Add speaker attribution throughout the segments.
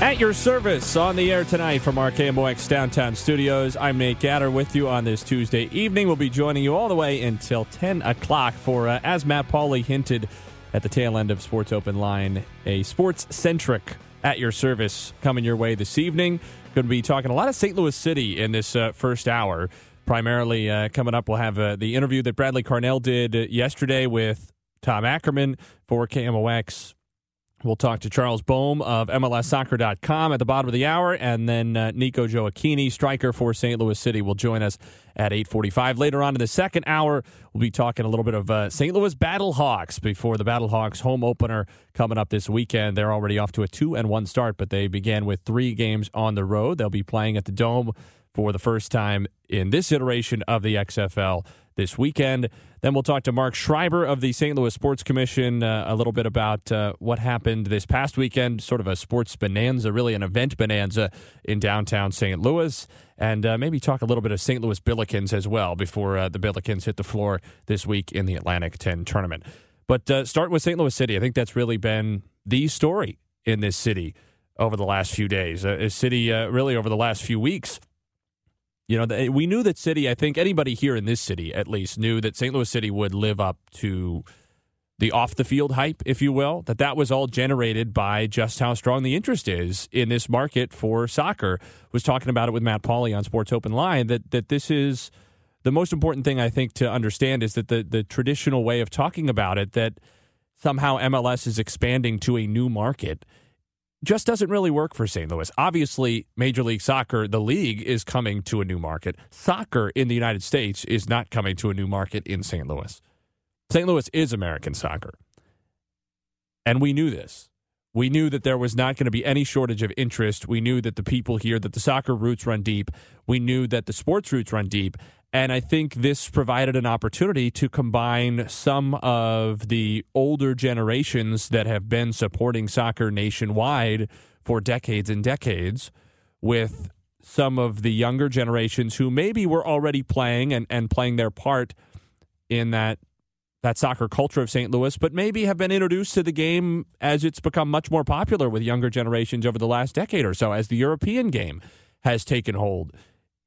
Speaker 1: At your service on the air tonight from our KMOX downtown studios. I'm Nate Gatter with you on this Tuesday evening. We'll be joining you all the way until 10 o'clock for, uh, as Matt Pauley hinted at the tail end of Sports Open Line, a sports centric at your service coming your way this evening. Going to be talking a lot of St. Louis City in this uh, first hour. Primarily uh, coming up, we'll have uh, the interview that Bradley Carnell did yesterday with Tom Ackerman for KMOX. We'll talk to Charles Boehm of MLSsoccer.com at the bottom of the hour, and then uh, Nico Gioacchini, striker for St. Louis City, will join us at 8:45. Later on in the second hour, we'll be talking a little bit of uh, St. Louis Battlehawks before the Battlehawks home opener coming up this weekend. They're already off to a two and one start, but they began with three games on the road. They'll be playing at the Dome for the first time in this iteration of the XFL this weekend. Then we'll talk to Mark Schreiber of the St. Louis Sports Commission uh, a little bit about uh, what happened this past weekend, sort of a sports bonanza, really an event bonanza in downtown St. Louis, and uh, maybe talk a little bit of St. Louis Billikens as well before uh, the Billikens hit the floor this week in the Atlantic 10 tournament. But uh, start with St. Louis City. I think that's really been the story in this city over the last few days. Uh, a city really over the last few weeks you know, the, eh, we knew that City, I think anybody here in this city at least knew that St. Louis City would live up to the off the field hype, if you will, that that was all generated by just how strong the interest is in this market for soccer. Was talking about it with Matt Pauley on Sports Open Line that that this is the most important thing I think to understand is that the the traditional way of talking about it that somehow MLS is expanding to a new market just doesn't really work for St. Louis. Obviously, Major League Soccer, the league, is coming to a new market. Soccer in the United States is not coming to a new market in St. Louis. St. Louis is American soccer. And we knew this. We knew that there was not going to be any shortage of interest. We knew that the people here, that the soccer roots run deep. We knew that the sports roots run deep. And I think this provided an opportunity to combine some of the older generations that have been supporting soccer nationwide for decades and decades with some of the younger generations who maybe were already playing and, and playing their part in that that soccer culture of St. Louis, but maybe have been introduced to the game as it's become much more popular with younger generations over the last decade or so, as the European game has taken hold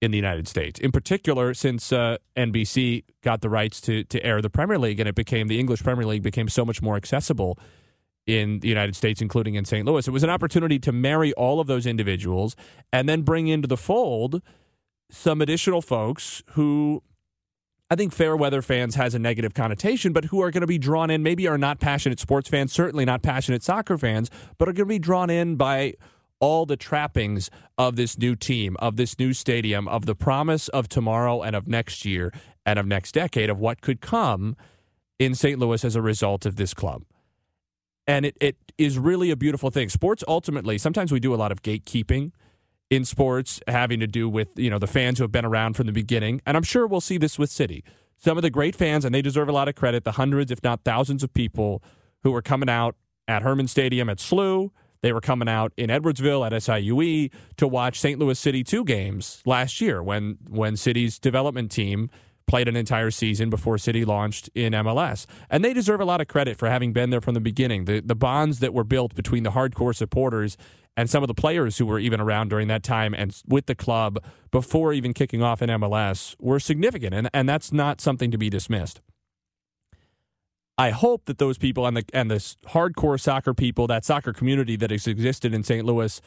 Speaker 1: in the United States. In particular, since uh, NBC got the rights to to air the Premier League, and it became the English Premier League became so much more accessible in the United States, including in St. Louis. It was an opportunity to marry all of those individuals and then bring into the fold some additional folks who I think fair weather fans has a negative connotation, but who are going to be drawn in, maybe are not passionate sports fans, certainly not passionate soccer fans, but are going to be drawn in by all the trappings of this new team, of this new stadium, of the promise of tomorrow and of next year and of next decade, of what could come in St. Louis as a result of this club. And it, it is really a beautiful thing. Sports ultimately, sometimes we do a lot of gatekeeping in sports having to do with, you know, the fans who have been around from the beginning. And I'm sure we'll see this with City. Some of the great fans, and they deserve a lot of credit, the hundreds, if not thousands of people who were coming out at Hermann Stadium at SLU. They were coming out in Edwardsville at SIUE to watch St. Louis City 2 games last year when when City's development team played an entire season before City launched in MLS. And they deserve a lot of credit for having been there from the beginning. The the bonds that were built between the hardcore supporters and some of the players who were even around during that time and with the club before even kicking off in MLS were significant and, and that's not something to be dismissed. I hope that those people and the and the hardcore soccer people, that soccer community that has existed in St. Louis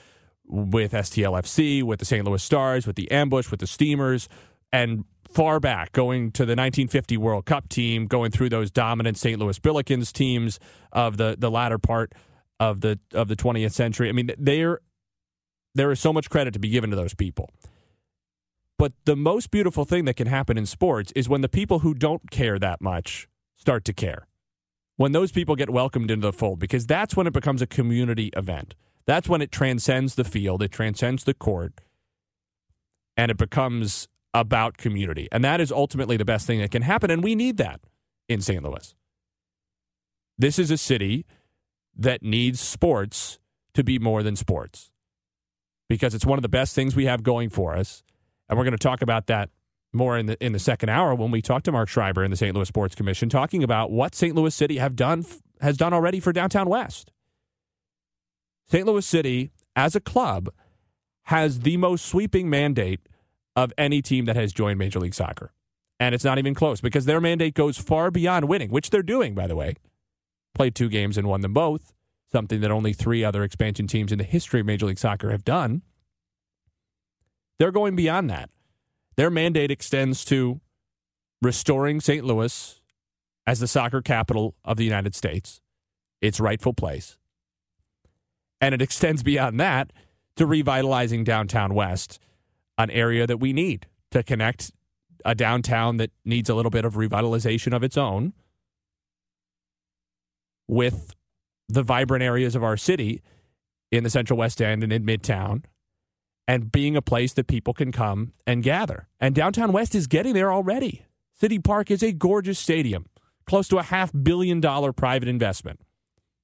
Speaker 1: with STLFC, with the St. Louis Stars, with the Ambush, with the Steamers, and far back, going to the 1950 World Cup team, going through those dominant St. Louis Billikens teams of the the latter part of the of the 20th century. I mean, there there is so much credit to be given to those people. But the most beautiful thing that can happen in sports is when the people who don't care that much start to care. When those people get welcomed into the fold, because that's when it becomes a community event. That's when it transcends the field, it transcends the court, and it becomes about community. And that is ultimately the best thing that can happen. And we need that in St. Louis. This is a city that needs sports to be more than sports because it's one of the best things we have going for us. And we're going to talk about that more in the in the second hour when we talk to Mark Schreiber in the St. Louis Sports Commission talking about what St. Louis City have done has done already for downtown West. St. Louis City as a club has the most sweeping mandate of any team that has joined Major League Soccer. And it's not even close because their mandate goes far beyond winning, which they're doing by the way. Played two games and won them both, something that only 3 other expansion teams in the history of Major League Soccer have done. They're going beyond that. Their mandate extends to restoring St. Louis as the soccer capital of the United States, its rightful place. And it extends beyond that to revitalizing downtown West, an area that we need to connect a downtown that needs a little bit of revitalization of its own with the vibrant areas of our city in the Central West End and in Midtown and being a place that people can come and gather. And downtown West is getting there already. City Park is a gorgeous stadium, close to a half billion dollar private investment.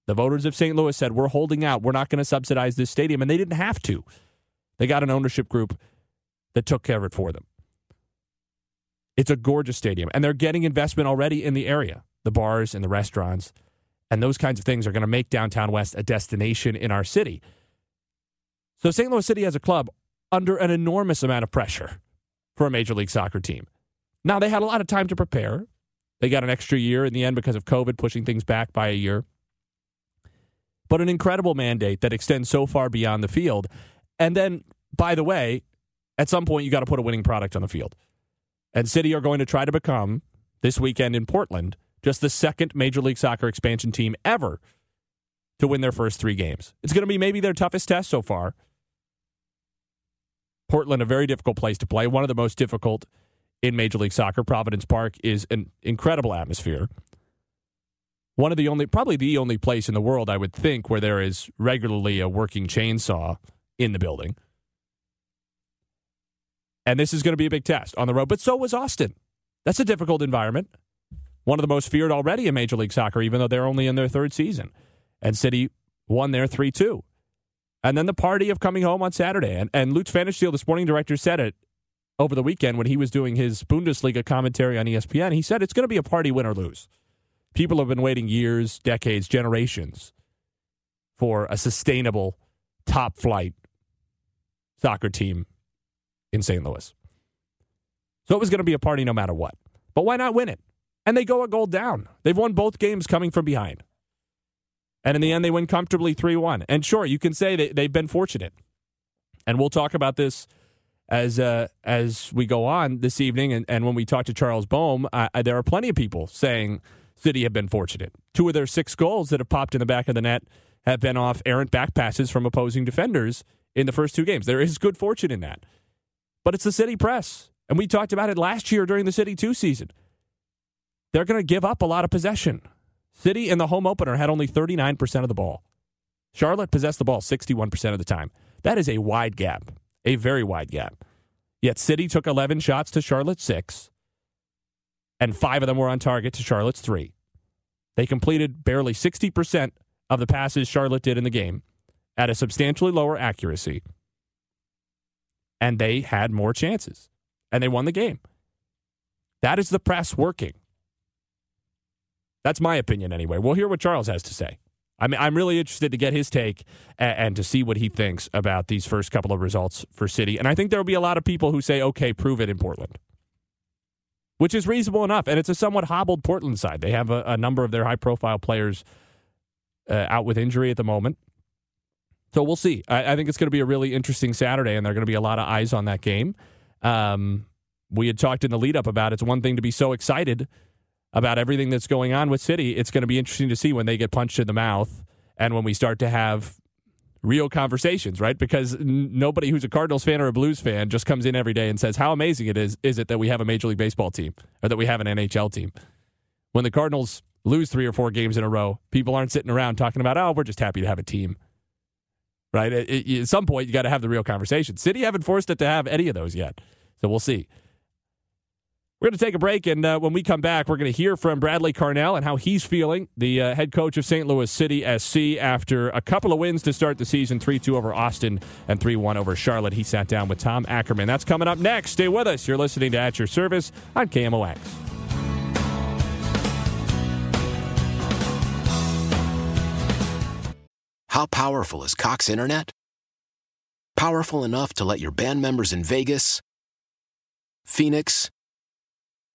Speaker 1: The voters of St. Louis said, We're holding out. We're not going to subsidize this stadium. And they didn't have to. They got an ownership group that took care of it for them. It's a gorgeous stadium. And they're getting investment already in the area the bars and the restaurants. And those kinds of things are going to make downtown West a destination in our city. So St. Louis City as a club under an enormous amount of pressure for a Major League Soccer team. Now, they had a lot of time to prepare. They got an extra year in the end because of COVID, pushing things back by a year. But an incredible mandate that extends so far beyond the field. And then, by the way, at some point, you got to put a winning product on the field. And City are going to try to become, this weekend in Portland, just the second Major League Soccer expansion team ever to win their first three games. It's going to be maybe their toughest test so far. Portland, a very difficult place to play, one of the most difficult in Major League Soccer. Providence Park is an incredible atmosphere. One of the only, probably the only place in the world, I would think, where there is regularly a working chainsaw in the building. And this is going to be a big test on the road, but so was Austin. That's a difficult environment. One of the most feared already in Major League Soccer, even though they're only in their third season. And City won there 3 2. And then the party of coming home on Saturday. And, and Lutz Pfannenstiel, the sporting director, said it over the weekend when he was doing his Bundesliga commentary on ESPN. He said it's going to be a party win or lose. People have been waiting years, decades, generations for a sustainable top flight soccer team in St. Louis. So it was going to be a party no matter what. But why not win it? And they go a goal down. They've won both games coming from behind. And in the end, they win comfortably 3 1. And sure, you can say they've been fortunate. And we'll talk about this as uh, as we go on this evening. And, and when we talk to Charles Boehm, uh, there are plenty of people saying City have been fortunate. Two of their six goals that have popped in the back of the net have been off errant back passes from opposing defenders in the first two games. There is good fortune in that. But it's the City press. And we talked about it last year during the City 2 season. They're going to give up a lot of possession. City in the home opener had only 39% of the ball. Charlotte possessed the ball 61% of the time. That is a wide gap, a very wide gap. Yet City took 11 shots to Charlotte's 6, and five of them were on target to Charlotte's 3. They completed barely 60% of the passes Charlotte did in the game at a substantially lower accuracy, and they had more chances, and they won the game. That is the press working. That's my opinion anyway. We'll hear what Charles has to say. I mean, I'm really interested to get his take and, and, to see what he thinks about these first couple of results for City. And I think there will be a lot of people who say, okay, prove it in Portland. which is reasonable enough. And it's a somewhat hobbled Portland side. They have a, a number of their high profile players uh, out with injury at the moment. So we'll see. I, I think it's going to be a really interesting Saturday, and there are going to be a lot of eyes on that game. Um, we had talked in the lead up about it's one thing to be so excited about everything that's going on with City. It's going to be interesting to see when they get punched in the mouth and when we start to have real conversations, right? Because n- nobody who's a Cardinals fan or a Blues fan just comes in every day and says, "How amazing it is is it that we have a Major League Baseball team or that we have an NHL team?" When the Cardinals lose 3 or 4 games in a row, people aren't sitting around talking about, "Oh, we're just happy to have a team." Right? At some point you got to have the real conversation. City haven't forced it to have any of those yet. So we'll see. We're going to take a break, and uh, when we come back, we're going to hear from Bradley Carnell and how he's feeling, the uh, head coach of St. Louis City SC, after a couple of wins to start the season 3 2 over Austin and 3 1 over Charlotte. He sat down with Tom Ackerman. That's coming up next. Stay with us. You're listening to At Your Service on KMOX.
Speaker 2: How powerful is Cox Internet? Powerful enough to let your band members in Vegas, Phoenix,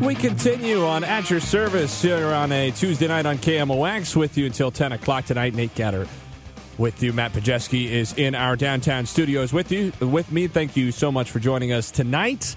Speaker 1: We continue on At Your Service here on a Tuesday night on KMOX with you until 10 o'clock tonight. Nate Gatter with you. Matt Pajeski is in our downtown studios with you, with me. Thank you so much for joining us tonight.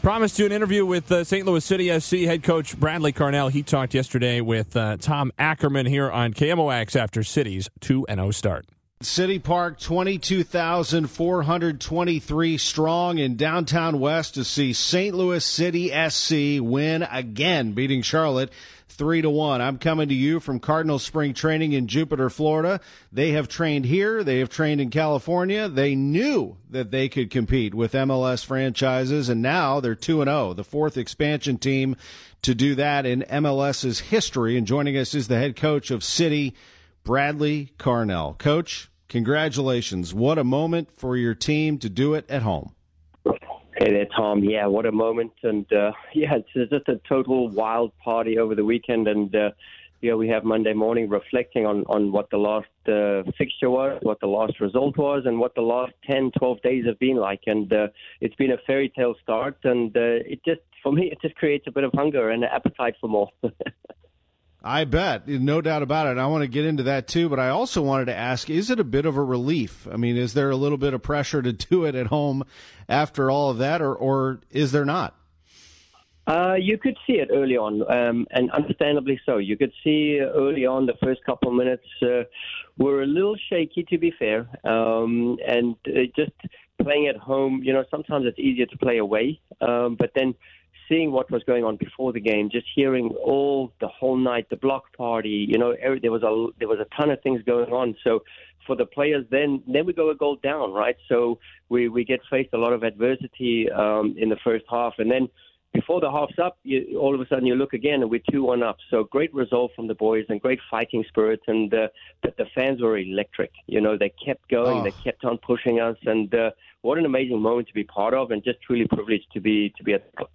Speaker 1: Promised you an interview with uh, St. Louis City SC head coach Bradley Carnell. He talked yesterday with uh, Tom Ackerman here on KMOX after City's 2 0 start.
Speaker 3: City Park, 22,423 strong in downtown West to see St. Louis City SC win again, beating Charlotte three to one. I'm coming to you from Cardinal Spring Training in Jupiter, Florida. They have trained here. They have trained in California. They knew that they could compete with MLS franchises, and now they're two and zero, the fourth expansion team to do that in MLS's history. And joining us is the head coach of City. Bradley Carnell. Coach, congratulations. What a moment for your team to do it at home.
Speaker 4: Hey there, Tom. Yeah, what a moment. And uh, yeah, it's just a total wild party over the weekend. And uh, yeah, we have Monday morning reflecting on, on what the last uh, fixture was, what the last result was, and what the last 10, 12 days have been like. And uh, it's been a fairy tale start. And uh, it just, for me, it just creates a bit of hunger and an appetite for more.
Speaker 3: I bet, no doubt about it. I want to get into that too, but I also wanted to ask: Is it a bit of a relief? I mean, is there a little bit of pressure to do it at home after all of that, or or is there not?
Speaker 4: Uh, you could see it early on, um, and understandably so. You could see early on the first couple of minutes uh, were a little shaky, to be fair, um, and uh, just playing at home. You know, sometimes it's easier to play away, um, but then seeing what was going on before the game, just hearing all the whole night, the block party. You know, every, there was a there was a ton of things going on. So for the players, then then we go a goal down, right? So we we get faced a lot of adversity um, in the first half, and then before the half's up, you, all of a sudden you look again and we're two one up. So great result from the boys and great fighting spirit. And uh, but the fans were electric. You know, they kept going, oh. they kept on pushing us, and uh, what an amazing moment to be part of, and just truly privileged to be to be at the club.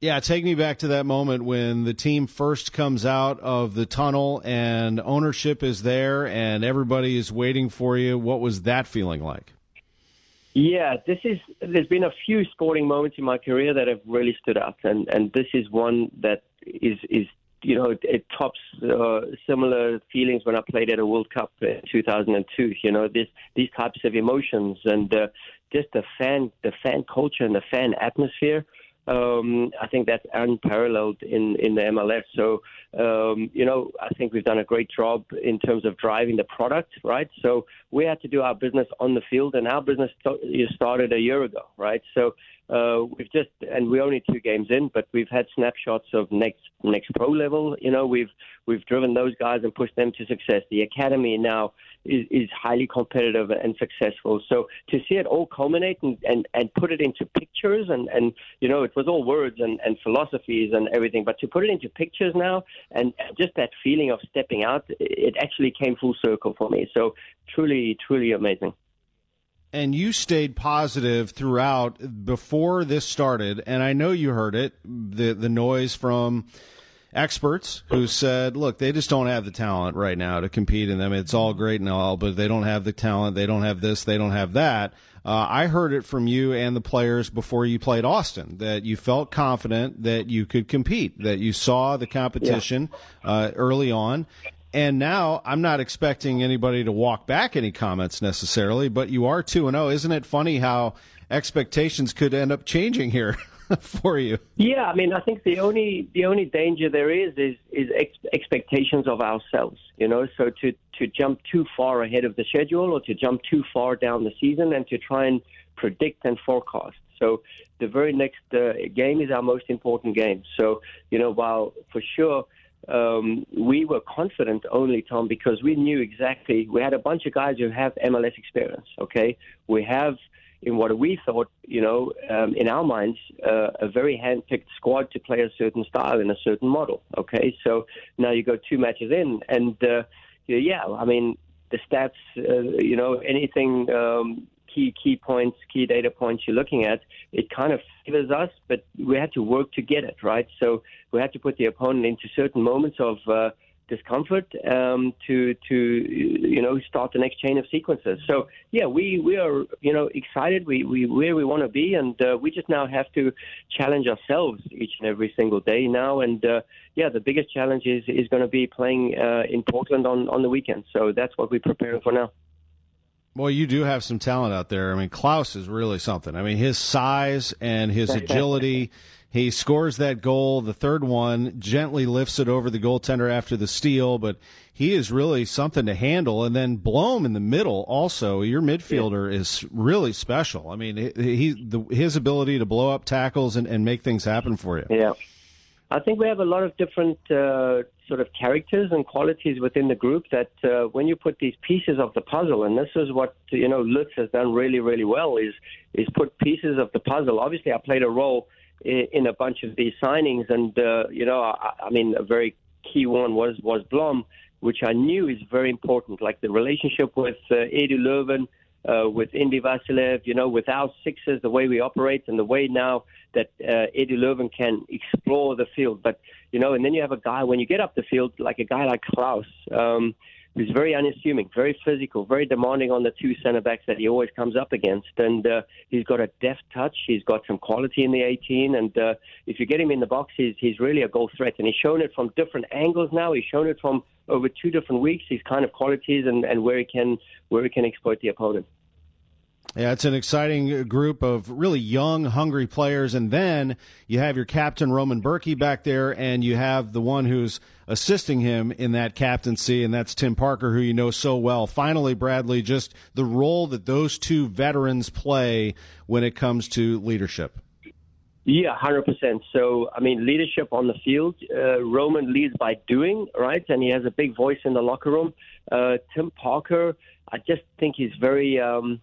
Speaker 3: Yeah, take me back to that moment when the team first comes out of the tunnel and ownership is there and everybody is waiting for you. What was that feeling like?
Speaker 4: Yeah, this is. There's been a few sporting moments in my career that have really stood out, and and this is one that is is you know it tops uh, similar feelings when I played at a World Cup in 2002. You know this these types of emotions and uh, just the fan the fan culture and the fan atmosphere um, I think that's unparalleled in, in the MLS. So, um, you know, I think we've done a great job in terms of driving the product, right? So we had to do our business on the field, and our business started a year ago, right? So uh, we've just, and we're only two games in, but we've had snapshots of next next pro level. You know, we've we've driven those guys and pushed them to success. The academy now is, is highly competitive and successful. So to see it all culminate and, and, and put it into pictures and, and you know, it was all words and, and philosophies and everything, but to put it into pictures now and just that feeling of stepping out, it actually came full circle for me. So truly, truly amazing
Speaker 3: and you stayed positive throughout before this started and i know you heard it the the noise from experts who said, look, they just don't have the talent right now to compete in them. It's all great and all, but they don't have the talent. They don't have this. They don't have that. Uh, I heard it from you and the players before you played Austin that you felt confident that you could compete, that you saw the competition yeah. uh, early on. And now I'm not expecting anybody to walk back any comments necessarily, but you are 2 and 0. Isn't it funny how expectations could end up changing here? for you.
Speaker 4: Yeah, I mean, I think the only the only danger there is is is ex- expectations of ourselves. You know, so to to jump too far ahead of the schedule or to jump too far down the season and to try and predict and forecast. So the very next uh, game is our most important game. So you know, while for sure. Um, we were confident only, Tom, because we knew exactly. We had a bunch of guys who have MLS experience. Okay, we have in what we thought, you know, um, in our minds, uh, a very hand-picked squad to play a certain style in a certain model. Okay, so now you go two matches in, and uh, yeah, I mean the stats, uh, you know, anything. Um, key key points, key data points you're looking at, it kind of favors us, but we had to work to get it right. So we had to put the opponent into certain moments of uh, discomfort um, to to you know start the next chain of sequences. So yeah, we we are you know excited. We we where we want to be, and uh, we just now have to challenge ourselves each and every single day now. And uh, yeah, the biggest challenge is is going to be playing uh, in Portland on on the weekend. So that's what we're preparing for now.
Speaker 3: Well, you do have some talent out there. I mean, Klauss is really something. I mean, his size and his agility. He scores that goal, the third one, gently lifts it over the goaltender after the steal, but he is really something to handle. And then Blom in the middle, also, your midfielder yeah. is really special. I mean, he the, his ability to blow up tackles and, and make things happen for you.
Speaker 4: Yeah. I think we have a lot of different uh, sort of characters and qualities within the group that uh, when you put these pieces of the puzzle, and this is what you know Lutz has done really, really well, is is put pieces of the puzzle. Obviously, I played a role in a bunch of these signings. And uh, you know, I, I mean, a very key one was was Blom, which I knew is very important. Like the relationship with uh, Edu Löwen, uh, with Indy Vassilev, you know, with our sixes, the way we operate, and the way now that uh, Edu Löwen can explore the field. But you know, and then you have a guy when you get up the field, like a guy like Klauss. Um, who's very unassuming, very physical, very demanding on the two center backs that he always comes up against. And uh, he's got a deft touch. He's got some quality in the 18. And uh, if you get him in the box, he's, he's really a goal threat. And he's shown it from different angles now. He's shown it from over two different weeks, his kind of qualities and, and where he can where he can exploit the opponent.
Speaker 3: Yeah, it's an exciting group of really young, hungry players. And then you have your captain, Roman Bürki, back there, and you have the one who's assisting him in that captaincy, and that's Tim Parker, who you know so well. Finally, Bradley, just the role that those two veterans play when it comes to leadership.
Speaker 4: Yeah, hundred percent. So, I mean, leadership on the field. Uh, Roman leads by doing, right, and he has a big voice in the locker room. Uh, Tim Parker, I just think he's very. Um,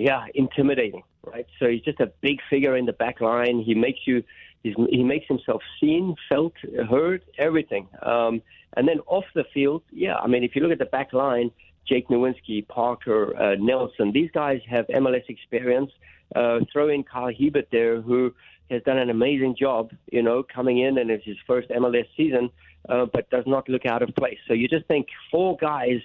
Speaker 4: yeah, intimidating, right? So he's just a big figure in the back line. He makes you, he makes himself seen, felt, heard, everything. Um, and then off the field, yeah, I mean, if you look at the back line, Jake Nerwinski, Parker, uh, Nelson, these guys have MLS experience. Uh, throw in Kyle Hiebert there, who has done an amazing job, you know, coming in and it's his first MLS season uh, but does not look out of place. So you just think four guys,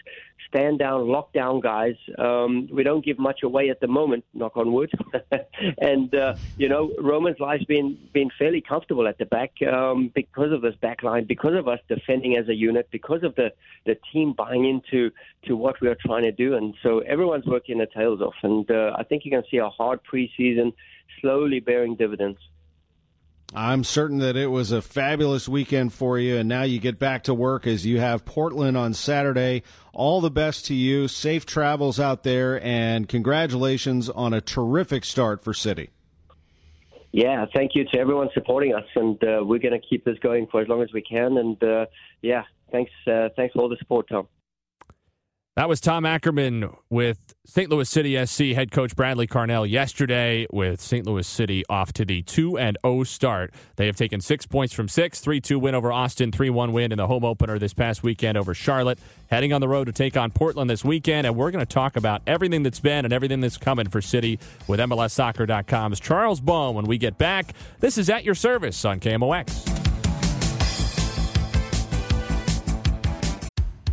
Speaker 4: stand down, lockdown guys. Um, we don't give much away at the moment, knock on wood. and uh, you know, Roman's life's been been fairly comfortable at the back um, because of this back line, because of us defending as a unit, because of the the team buying into to what we are trying to do, and so everyone's working their tails off. And uh, I think going to see a hard preseason slowly bearing dividends.
Speaker 3: I'm certain that it was a fabulous weekend for you, and now you get back to work as you have Portland on Saturday. All the best to you. Safe travels out there, and congratulations on a terrific start for City.
Speaker 4: Yeah, thank you to everyone supporting us, and uh, we're going to keep this going for as long as we can. And uh, yeah, thanks, uh, thanks for all the support, Tom.
Speaker 1: That was Tom Ackerman with St. Louis City SC head coach Bradley Carnell yesterday with St. Louis City off to the 2 and 0 start. They have taken 6 points from 6, 3-2 win over Austin, 3-1 win in the home opener this past weekend over Charlotte. Heading on the road to take on Portland this weekend and we're going to talk about everything that's been and everything that's coming for City with MLSsoccer.com's Charles Boehm when we get back. This is at your service on KMOX.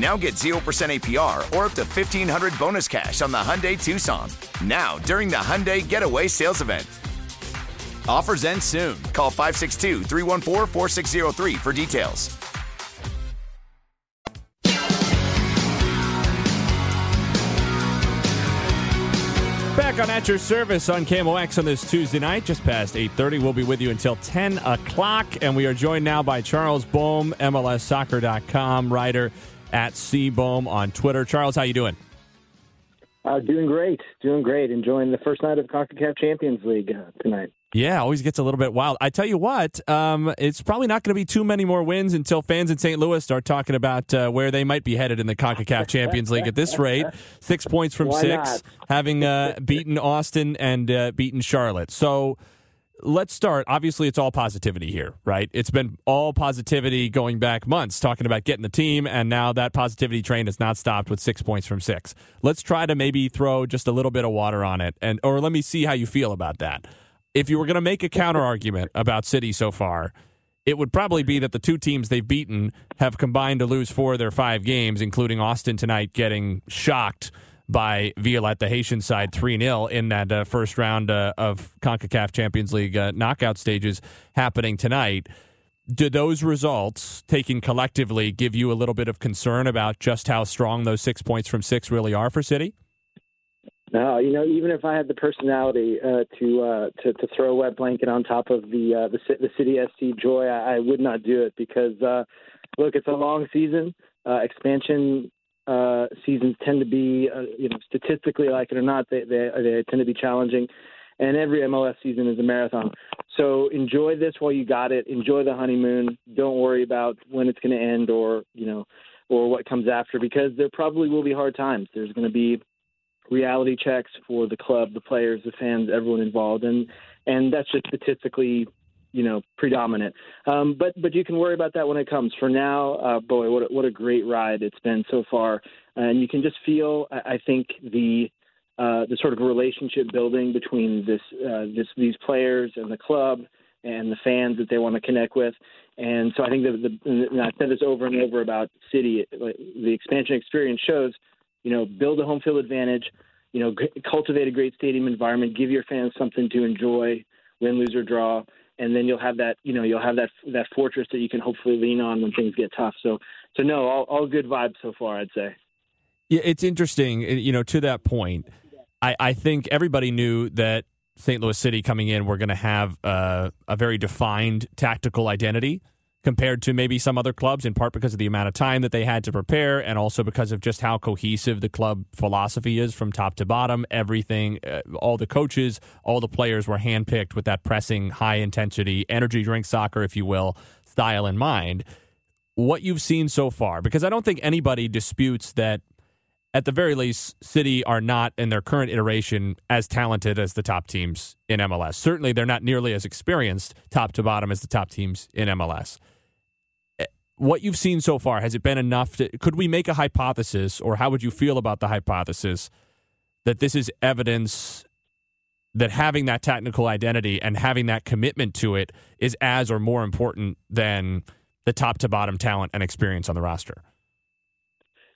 Speaker 5: Now get 0% APR or up to 1500 bonus cash on the Hyundai Tucson. Now, during the Hyundai Getaway Sales Event. Offers end soon. Call 562 314 4603 for details.
Speaker 1: Back on At Your Service on KMOX on this Tuesday night, just past 8.30. We'll be with you until 10 o'clock, and we are joined now by Charles Boehm, MLSsoccer.com, writer at CBoehm on Twitter. Charles, how you doing?
Speaker 6: Uh, doing great, doing great. Enjoying the first night of CONCACAF Champions League uh, tonight.
Speaker 1: Yeah, always gets a little bit wild. I tell you what, um, it's probably not going to be too many more wins until fans in St. Louis start talking about uh, where they might be headed in the CONCACAF Champions League at this rate. Six points from
Speaker 6: Why
Speaker 1: six,
Speaker 6: not?
Speaker 1: having uh, beaten Austin and uh, beaten Charlotte. So let's start. Obviously, it's all positivity here, right? It's been all positivity going back months, talking about getting the team, and now that positivity train has not stopped with six points from six. Let's try to maybe throw just a little bit of water on it, and or let me see how you feel about that. If you were going to make a counter argument about City so far, it would probably be that the two teams they've beaten have combined to lose four of their five games, including Austin tonight getting shocked by Violette, the Haitian side, 3 0 in that uh, first round uh, of CONCACAF Champions League uh, knockout stages happening tonight. Do those results, taken collectively, give you a little bit of concern about just how strong those six points from six really are for City?
Speaker 6: No, you know, even if I had the personality uh, to uh, to to throw a wet blanket on top of the uh, the, the City SC joy, I, I would not do it because uh, look, it's a long season. Uh, expansion uh, seasons tend to be, uh, you know, statistically, like it or not, they, they they tend to be challenging, and every MLS season is a marathon. So enjoy this while you got it. Enjoy the honeymoon. Don't worry about when it's going to end or you know, or what comes after because there probably will be hard times. There's going to be reality checks for the club, the players, the fans, everyone involved, and and that's just statistically, you know, predominant. Um, but but you can worry about that when it comes. For now, uh, boy, what a, what a great ride it's been so far, and you can just feel, I, I think the. Uh, the sort of relationship building between this, uh, this, these players and the club and the fans that they want to connect with, and so I think that the, and I've said this over and over about City. The expansion experience shows you know, build a home field advantage, you know, cultivate a great stadium environment, give your fans something to enjoy, win, lose or draw, and then you'll have that, you know, you'll have that that fortress that you can hopefully lean on when things get tough. So, so no, all, all good vibes so far, I'd say.
Speaker 1: Yeah, it's interesting. uh, You know, to that point, I, I think everybody knew that St. Louis City coming in were going to have uh, a very defined tactical identity compared to maybe some other clubs, in part because of the amount of time that they had to prepare, and also because of just how cohesive the club philosophy is from top to bottom. Everything, uh, all the coaches, all the players were handpicked with that pressing, high intensity, energy drink soccer, if you will, style in mind. What you've seen so far, because I don't think anybody disputes that at the very least, City are not in their current iteration as talented as the top teams in MLS. Certainly, they're not nearly as experienced top to bottom as the top teams in MLS. What you've seen so far, has it been enough to, could we make a hypothesis, or how would you feel about the hypothesis that this is evidence that having that technical identity and having that commitment to it is as or more important than the top to bottom talent and experience on the roster?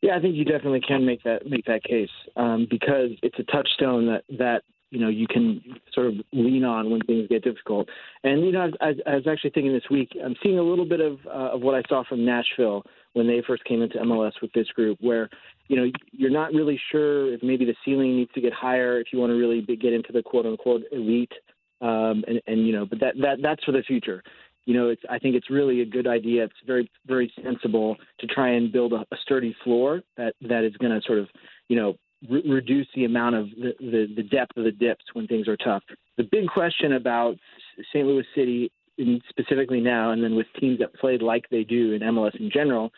Speaker 6: Yeah, I think you definitely can make that make that case um, because it's a touchstone that that you know you can sort of lean on when things get difficult. And you know, I, I, I was actually thinking this week, I'm seeing a little bit of uh, of what I saw from Nashville when they first came into MLS with this group, where you know you're not really sure if maybe the ceiling needs to get higher if you want to really get into the quote unquote elite. Um, and, and you know, but that that that's for the future you know, it's I think it's really a good idea. It's very very sensible to try and build a, a sturdy floor that that is going to sort of you know re- reduce the amount of the, the the depth of the dips when things are tough. The big question about St. Louis City, specifically now, and then with teams that played like they do in MLS in general,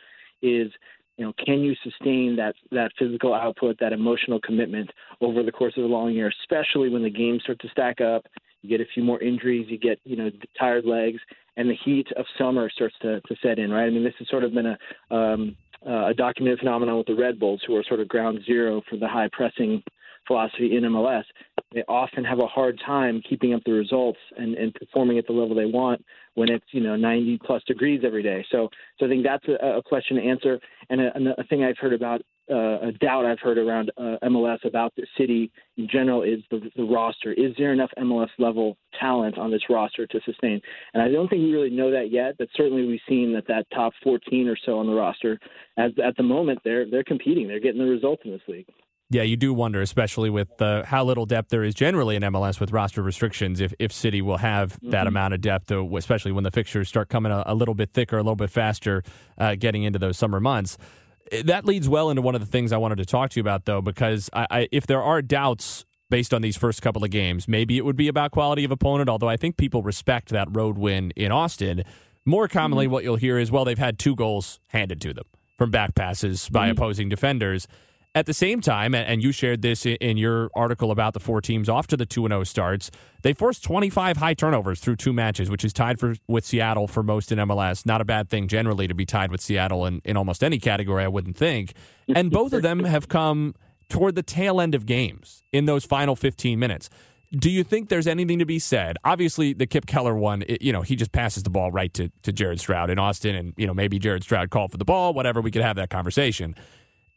Speaker 6: is you know, can you sustain that that physical output, that emotional commitment over the course of a long year, especially when the games start to stack up, you get a few more injuries, you get, you know, tired legs, and the heat of summer starts to, to set in, right? I mean, this has sort of been a um, uh, a documented phenomenon with the Red Bulls, who are sort of ground zero for the high pressing philosophy in MLS. They often have a hard time keeping up the results and, and performing at the level they want when it's you know 90 plus degrees every day. So so I think that's a, a question to answer. And a, a thing I've heard about uh, a doubt I've heard around uh, MLS about the city in general is the, the roster. Is there enough MLS level talent on this roster to sustain? And I don't think we really know that yet, but certainly we've seen that that top 14 or so on the roster, as at the moment, they're they're competing. They're getting the results in this league.
Speaker 1: Yeah, you do wonder, especially with uh, how little depth there is generally in MLS with roster restrictions, if, if City will have that
Speaker 6: Mhm.
Speaker 1: amount of depth, especially when the fixtures start coming a, a little bit thicker, a little bit faster, uh, getting into those summer months. That leads well into one of the things I wanted to talk to you about, though, because I, I, if there are doubts based on these first couple of games. Maybe it would be about quality of opponent, although I think people respect that road win in Austin. More commonly, mm-hmm. what you'll hear is, well, they've had two goals handed to them from back passes by mm-hmm. opposing defenders. At the same time, and you shared this in your article about the four teams off to the 2 0 starts, they forced 25 high turnovers through two matches, which is tied for, with Seattle for most in MLS. Not a bad thing generally to be tied with Seattle in, in almost any category, I wouldn't think. And both of them have come toward the tail end of games in those final 15 minutes. Do you think there's anything to be said? Obviously, the Kipp Keller one, it, you know, he just passes the ball right to, to Jared Stroud in Austin, and, you know, maybe Jared Stroud called for the ball, whatever, we could have that conversation.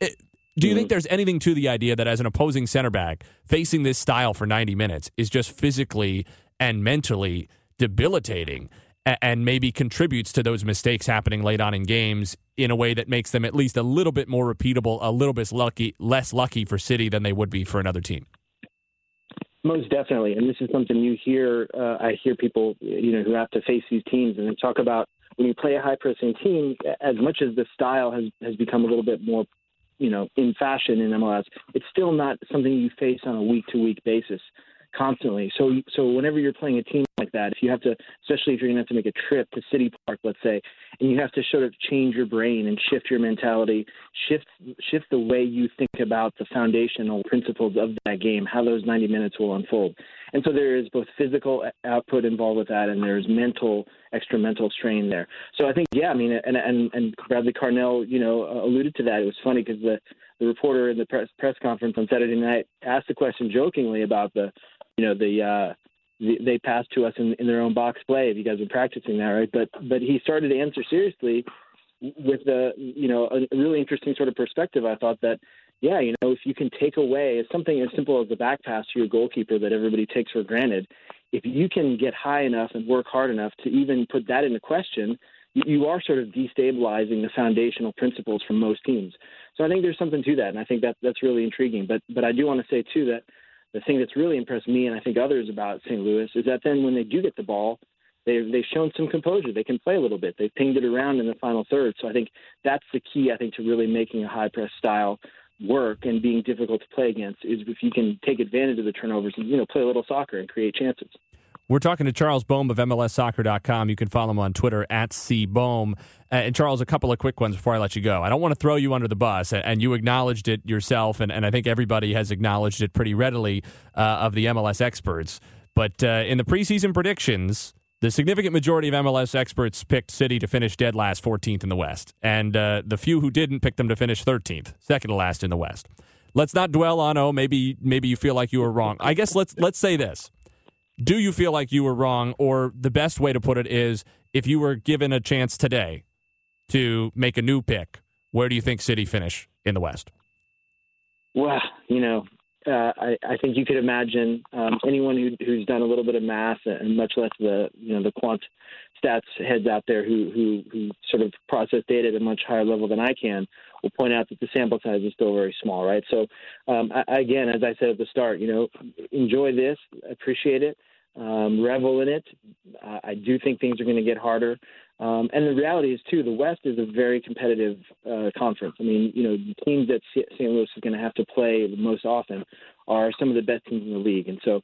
Speaker 1: It, do you think mm-hmm. there's anything to the idea that as an opposing center back, facing this style for 90 minutes is just physically and mentally debilitating and maybe contributes to those mistakes happening late on in games in a way that makes them at least a little bit more repeatable, a little bit lucky, less lucky for City than they would be for another team?
Speaker 6: Most definitely, and this is something you hear. Uh, I hear people, you know, who have to face these teams, and they talk about when you play a high pressing team. As much as the style has has become a little bit more you know, in fashion in MLS, it's still not something you face on a week to week basis constantly. So so whenever you're playing a team like that, if you have to, especially if you're going to have to make a trip to City Park, let's say, and you have to sort of change your brain and shift your mentality, shift shift the way you think about the foundational principles of that game, how those 90 minutes will unfold. And so there is both physical output involved with that, and there's mental, extra mental strain there. So I think, yeah, I mean, and and and Bradley Carnell, you know, alluded to that. It was funny because the the reporter in the press press conference on Saturday night asked the question jokingly about the you know the uh, they passed to us in, in their own box play. Have you guys been practicing that, right? But but he started to answer seriously with the you know a really interesting sort of perspective. I thought that yeah, you know, if you can take away something as simple as the back pass to your goalkeeper that everybody takes for granted, if you can get high enough and work hard enough to even put that into question, you, are sort of destabilizing the foundational principles from most teams. So I think there's something to that, and I think that that's really intriguing. But but I do want to say too that the thing that's really impressed me and I think others about St. Louis is that then when they do get the ball, they've they've shown some composure. They can play a little bit. They've pinged it around in the final third. So I think that's the key. I think to really making a high press style work and being difficult to play against is if you can take advantage of the turnovers and you know play a little soccer and create chances.
Speaker 1: We're talking to Charles Boehm of MLSsoccer.com. You can follow him on Twitter at cboehm. Uh, and Charles, a couple of quick ones before I let you go. I don't want to throw you under the bus, and you acknowledged it yourself, and, and I think everybody has acknowledged it pretty readily uh, of the MLS experts. But uh, in the preseason predictions, the significant majority of MLS experts picked City to finish dead last 14th in the West, and uh, the few who didn't picked them to finish 13th, second to last in the West. Let's not dwell on oh maybe maybe you feel like you were wrong. I guess let's let's say this do you feel like you were wrong? Or the best way to put it is if you were given a chance today to make a new pick, where do you think City finish in the West?
Speaker 6: Well, you know, uh, I, I think you could imagine um, anyone who, who's done a little bit of math and much less the you know the quant stats heads out there who, who who sort of process data at a much higher level than I can will point out that the sample size is still very small, right? So um, I, again, as I said at the start, you know, enjoy this, appreciate it um, revel in it. Uh, I do think things are going to get harder. Um, and the reality is, too, the West is a very competitive uh, conference. I mean, you know, the teams that St. Louis is going to have to play most often are some of the best teams in the league. And so,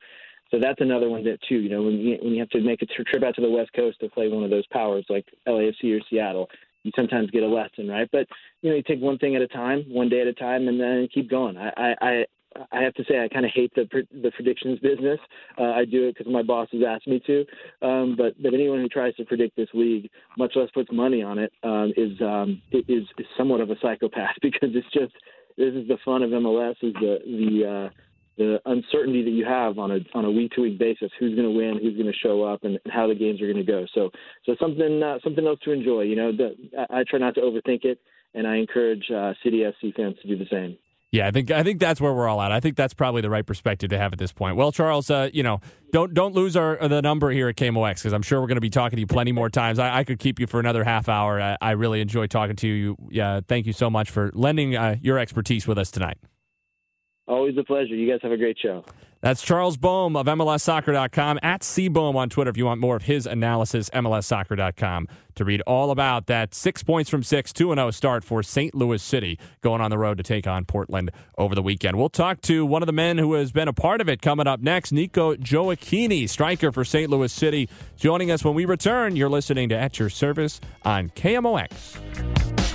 Speaker 6: so that's another one that too. You know, when you, when you have to make a trip out to the West Coast to play one of those powers like LAFC or Seattle, you sometimes get a lesson, right? But you know, you take one thing at a time, one day at a time, and then keep going. I I I have to say I kind of hate the the predictions business. Uh, I do it because my boss has asked me to. Um, but but anyone who tries to predict this league, much less puts money on it, um, is um, is is somewhat of a psychopath because it's just this is the fun of MLS is the the uh, the uncertainty that you have on a on a week to week basis. Who's going to win? Who's going to show up? And how the games are going to go. So so something uh, something else to enjoy. You know, the, I, I try not to overthink it, and I encourage uh, City FC fans to do the same.
Speaker 1: Yeah, I think I think that's where we're all at. I think that's probably the right perspective to have at this point. Well, Charles, uh, you know, don't don't lose our the number here at KMOX because I'm sure we're going to be talking to you plenty more times. I, I, could keep you for another half hour. I, I, really enjoy talking to you. Yeah, thank you so much for lending uh, your expertise with us tonight.
Speaker 6: Always a pleasure. You guys have a great show.
Speaker 1: That's Charles Boehm of MLSsoccer.com at CBoehm on Twitter if you want more of his analysis, MLSsoccer.com to read all about that six points from six, 2 0 start for St. Louis City going on the road to take on Portland over the weekend. We'll talk to one of the men who has been a part of it coming up next, Nico Gioacchini, striker for St. Louis City, joining us when we return. You're listening to At Your Service on KMOX.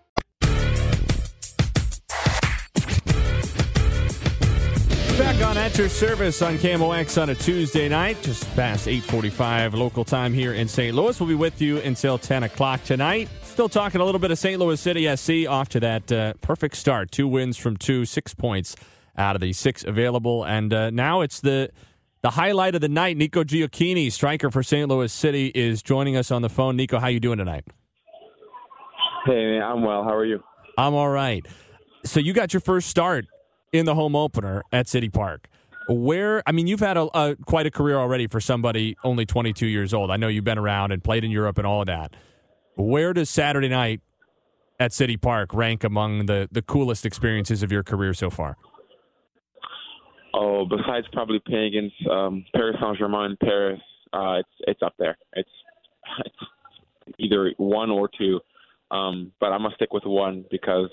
Speaker 1: At your service on KMOX on a Tuesday night, just past 8:45 local time here in St. Louis. We'll be with you until 10 o'clock tonight. Still talking a little bit of St. Louis City SC off to that uh, perfect start. Two wins from two, six points out of the six available, and uh, now it's the the highlight of the night. Nico Gioacchini, striker for St. Louis City, is joining us on the phone. Nico, how you doing tonight?
Speaker 7: Hey, I'm well. How are you?
Speaker 1: I'm all right. So you got your first start in the home opener at City Park. Where I mean, you've had a, a, quite a career already for somebody only 22 years old. I know you've been around and played in Europe and all of that. Where does Saturday night at City Park rank among the the coolest experiences of your career so far?
Speaker 7: Oh, besides probably playing against um, Paris Saint Germain, Paris, uh, it's it's up there. It's, it's either one or two, um, but I'm gonna stick with one because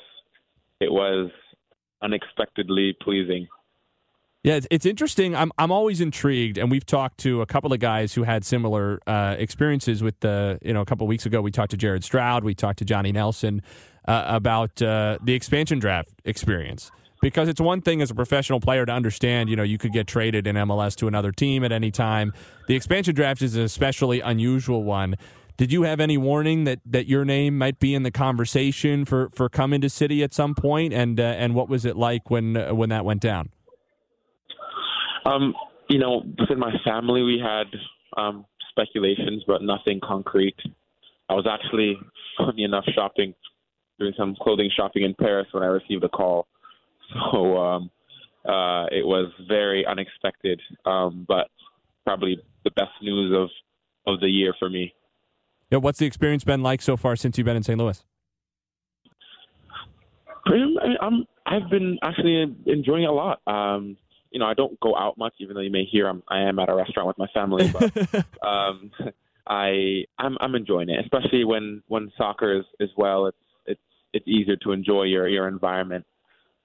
Speaker 7: it was unexpectedly pleasing.
Speaker 1: Yeah, it's, interesting. I'm I'm always intrigued, and we've talked to a couple of guys who had similar uh, experiences with the. You know, a couple of weeks ago, we talked to Jared Stroud, we talked to Johnny Nelson uh, about uh, the expansion draft experience. Because it's one thing as a professional player to understand, you know, you could get traded in MLS to another team at any time. The expansion draft is an especially unusual one. Did you have any warning that, that your name might be in the conversation for, for coming to City at some point? And uh, and what was it like when uh, when that went down?
Speaker 7: Um, you know, within my family, we had um, speculations, but nothing concrete. I was actually, funny enough, shopping, doing some clothing shopping in Paris when I received a call. So um, uh, it was very unexpected, um, but probably the best news of of the year for me.
Speaker 1: Yeah, what's the experience been like so far since you've been in St. Louis?
Speaker 7: I'm I've been actually enjoying it a lot. Um, you know, I don't go out much, even though you may hear I'm, I am at a restaurant with my family. But um, I I'm I'm enjoying it, especially when when soccer is, as well. It's it's it's easier to enjoy your your environment.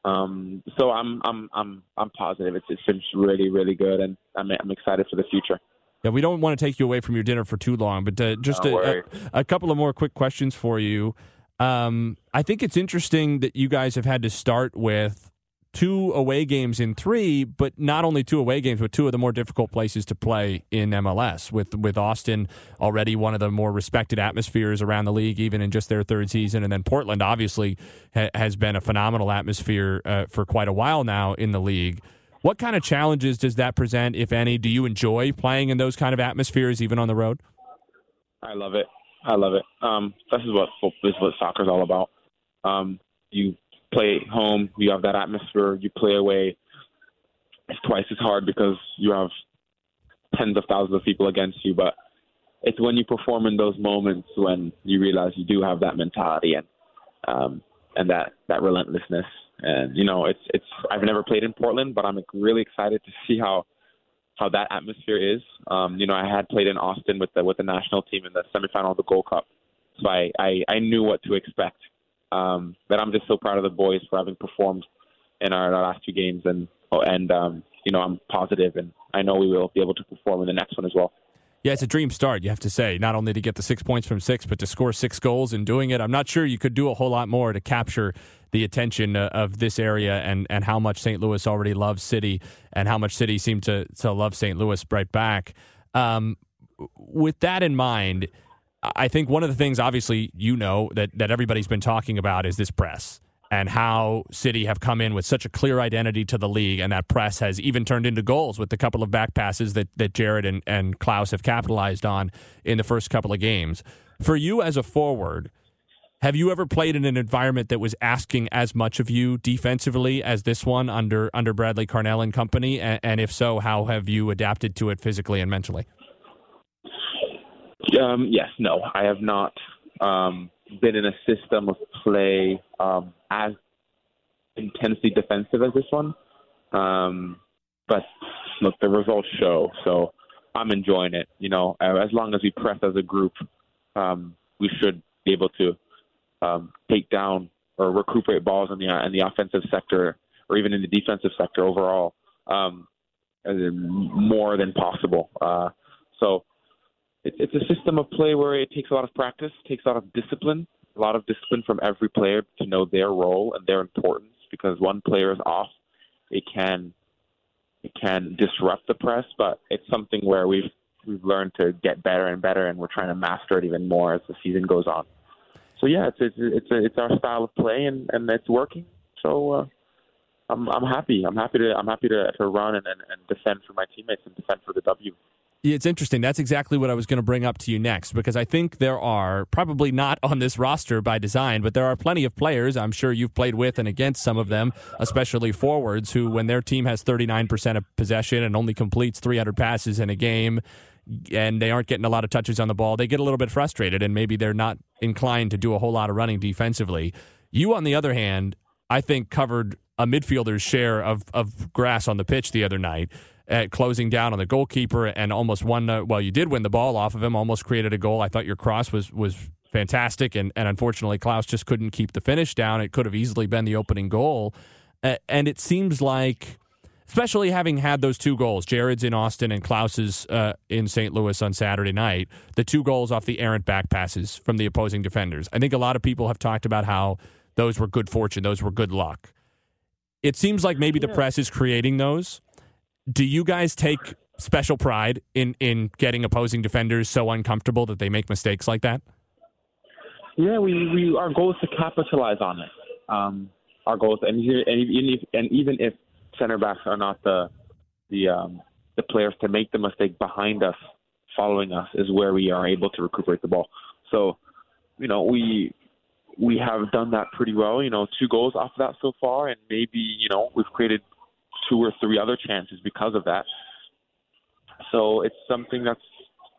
Speaker 7: Um, so I'm I'm I'm I'm positive. It's it's been really really good, and I'm I'm excited for the future.
Speaker 1: Yeah, we don't want to take you away from your dinner for too long, but uh, just a, a, a couple of more quick questions for you. Um, I think it's interesting that you guys have had to start with two away games in three, but not only two away games, but two of the more difficult places to play in MLS. With with Austin already one of the more respected atmospheres around the league, even in just their third season, and then Portland obviously ha- has been a phenomenal atmosphere uh, for quite a while now in the league. What kind of challenges does that present, if any? Do you enjoy playing in those kind of atmospheres, even on the road?
Speaker 7: I love it. I love it. Um, this is what this is what soccer's all about. Um, you play home, you have that atmosphere. You play away, it's twice as hard because you have tens of thousands of people against you. But it's when you perform in those moments when you realize you do have that mentality and um, and that that relentlessness. And you know, it's it's. I've never played in Portland, but I'm really excited to see how how that atmosphere is. Um, you know, I had played in Austin with the with the national team in the semifinal of the Gold Cup, so I I, I knew what to expect. Um, but I'm just so proud of the boys for having performed in our, our last two games, and and um, you know I'm positive, and I know we will be able to perform in the next one as well.
Speaker 1: Yeah, it's a dream start, you have to say. Not only to get the six points from six, but to score six goals and doing it. I'm not sure you could do a whole lot more to capture the attention uh, of this area and, and how much St. Louis already loves City and how much City seemed to, to love St. Louis right back. Um, with that in mind, I think one of the things, obviously, you know, that, that everybody's been talking about is this press and how City have come in with such a clear identity to the league, and that press has even turned into goals with the couple of back passes that, that Jared and, and Klauss have capitalized on in the first couple of games. For you as a forward, have you ever played in an environment that was asking as much of you defensively as this one under under Bradley Carnell and company? And, and if so, how have you adapted to it physically and mentally?
Speaker 7: Um, yes, no, I have not um, been in a system of play um, as intensely defensive as this one. Um, but look, the results show, so I'm enjoying it. You know, as long as we press as a group, um, we should be able to um, take down or recuperate balls in the in the offensive sector or even in the defensive sector overall um, more than possible. Uh, so it, it's a system of play where it takes a lot of practice, takes a lot of discipline, a lot of discipline from every player to know their role and their importance. Because one player is off, it can it can disrupt the press, but it's something where we've we've learned to get better and better, and we're trying to master it even more as the season goes on. So yeah, it's it's it's, a, it's our style of play, and, and it's working. So uh, I'm I'm happy. I'm happy to I'm happy to, to run and, and, and defend for my teammates and defend for the W.
Speaker 1: It's interesting. That's exactly what I was going to bring up to you next because I think there are probably not on this roster by design, but there are plenty of players. I'm sure you've played with and against some of them, especially forwards, who, when their team has 39% of possession and only completes 300 passes in a game, and they aren't getting a lot of touches on the ball, they get a little bit frustrated and maybe they're not inclined to do a whole lot of running defensively. You, on the other hand, I think covered a midfielder's share of, of grass on the pitch the other night at closing down on the goalkeeper and almost won. Uh, well, you did win the ball off of him, almost created a goal. I thought your cross was was fantastic, and and unfortunately Klauss just couldn't keep the finish down. It could have easily been the opening goal, uh, and it seems like. Especially having had those two goals, Jared's in Austin and Klauss's uh, in St. Louis on Saturday night, the two goals off the errant back passes from the opposing defenders. I think a lot of people have talked about how those were good fortune, those were good luck. It seems like maybe the press is creating those do you guys take special pride in in getting opposing defenders so uncomfortable that they make mistakes like that?
Speaker 7: Yeah, we, we our goal is to capitalize on it. Um, our goal is, and, even- if, and even if center backs are not the the um, the players to make the mistake behind us, following us is where we are able to recuperate the ball. So, you know, we we have done that pretty well. You know, two goals off of that so far, and maybe you know we've created two or three other chances because of that. So it's something that's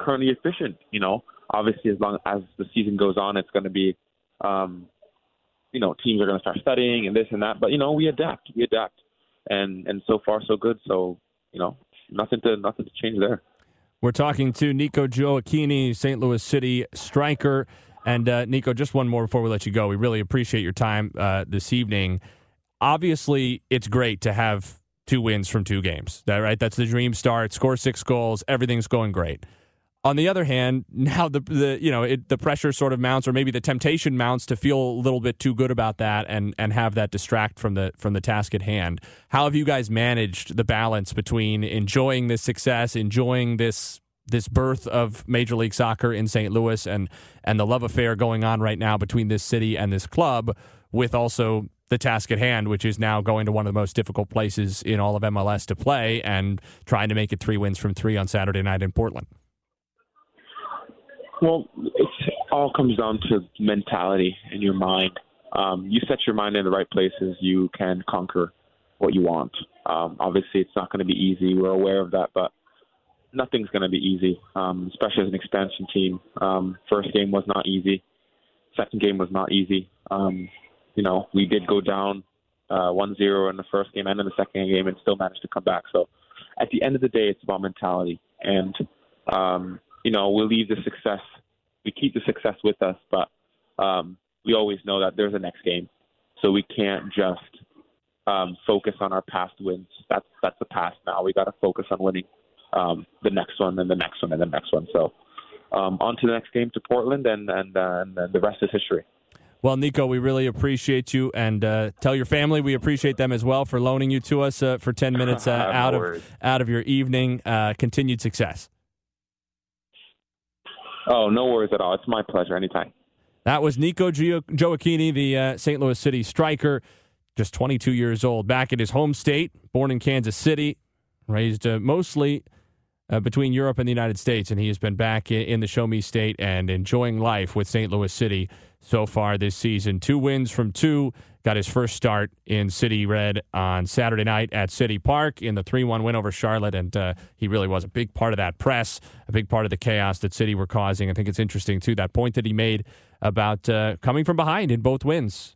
Speaker 7: currently efficient. You know, obviously as long as the season goes on, it's going to be, um, you know, teams are going to start studying and this and that. But you know, we adapt, we adapt, and and so far so good. So you know, nothing to nothing to change there.
Speaker 1: We're talking to Nico Gioacchini, St. Louis City striker. And uh, Nico, just one more before we let you go. We really appreciate your time uh, this evening. obviously it's great to have two wins from two games. That right? That's the dream start. Score six goals, everything's going great. On the other hand, now the the you know it, the pressure sort of mounts, or maybe the temptation mounts to feel a little bit too good about that, and and have that distract from the from the task at hand. How have you guys managed the balance between enjoying this success, enjoying this this birth of Major League Soccer in St. Louis, and and the love affair going on right now between this city and this club, with also the task at hand, which is now going to one of the most difficult places in all of MLS to play, and trying to make it three wins from three on Saturday night in Portland.
Speaker 7: Well, it all comes down to mentality in your mind. Um, you set your mind in the right places, you can conquer what you want. Um, obviously, it's not going to be easy. We're aware of that, but nothing's going to be easy, um, especially as an expansion team. Um, first game was not easy. Second game was not easy. Um, you know, we did go down uh, 1-0 in the first game and in the second game and still managed to come back. So at the end of the day, it's about mentality. And, um, you know, we'll leave the success, we keep the success with us, but um, we always know that there's a next game. So we can't just um, focus on our past wins. That's that's the past now. We got to focus on winning um, the next one and the next one and the next one. So um, on to the next game to Portland, and and, uh, and the rest is history.
Speaker 1: Well, Nico, we really appreciate you, and uh, tell your family we appreciate them as well for loaning you to us uh, for ten minutes uh, out of out of your evening. Uh, continued success.
Speaker 7: Oh, no worries at all. It's my pleasure. Anytime.
Speaker 1: That was Nico Gio- Gioacchini, the uh, St. Louis City striker, just 22 years old, back in his home state, born in Kansas City, raised uh, mostly uh, between Europe and the United States, and he has been back in, the Show Me State and enjoying life with St. Louis City so far this season. Two wins from two. Got his first start in City Red on Saturday night at City Park in the 3 1 win over Charlotte. And uh, he really was a big part of that press, a big part of the chaos that City were causing. I think it's interesting, too, that point that he made about uh, coming from behind in both wins.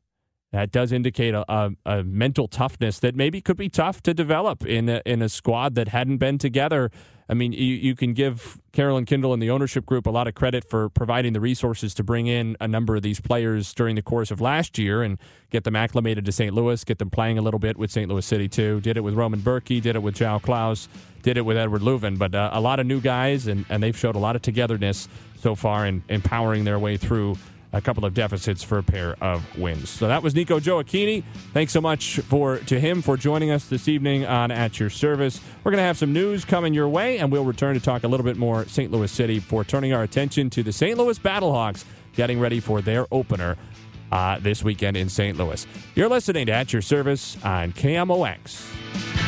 Speaker 1: That does indicate a, a, a, mental toughness that maybe could be tough to develop in a, in a squad that hadn't been together. I mean, you, you can give Carolyn Kindle and the ownership group a lot of credit for providing the resources to bring in a number of these players during the course of last year and get them acclimated to St. Louis, get them playing a little bit with St. Louis City, too. Did it with Roman Bürki, did it with João Klauss, did it with Eduard Löwen. But uh, a lot of new guys, and, and they've showed a lot of togetherness so far in empowering their way through a couple of deficits for a pair of wins. So that was Nico Gioacchini. Thanks so much for to him for joining us this evening on At Your Service. We're going to have some news coming your way, and we'll return to talk a little bit more St. Louis City before turning our attention to the St. Louis Battlehawks getting ready for their opener uh, this weekend in St. Louis. You're listening to At Your Service on KMOX.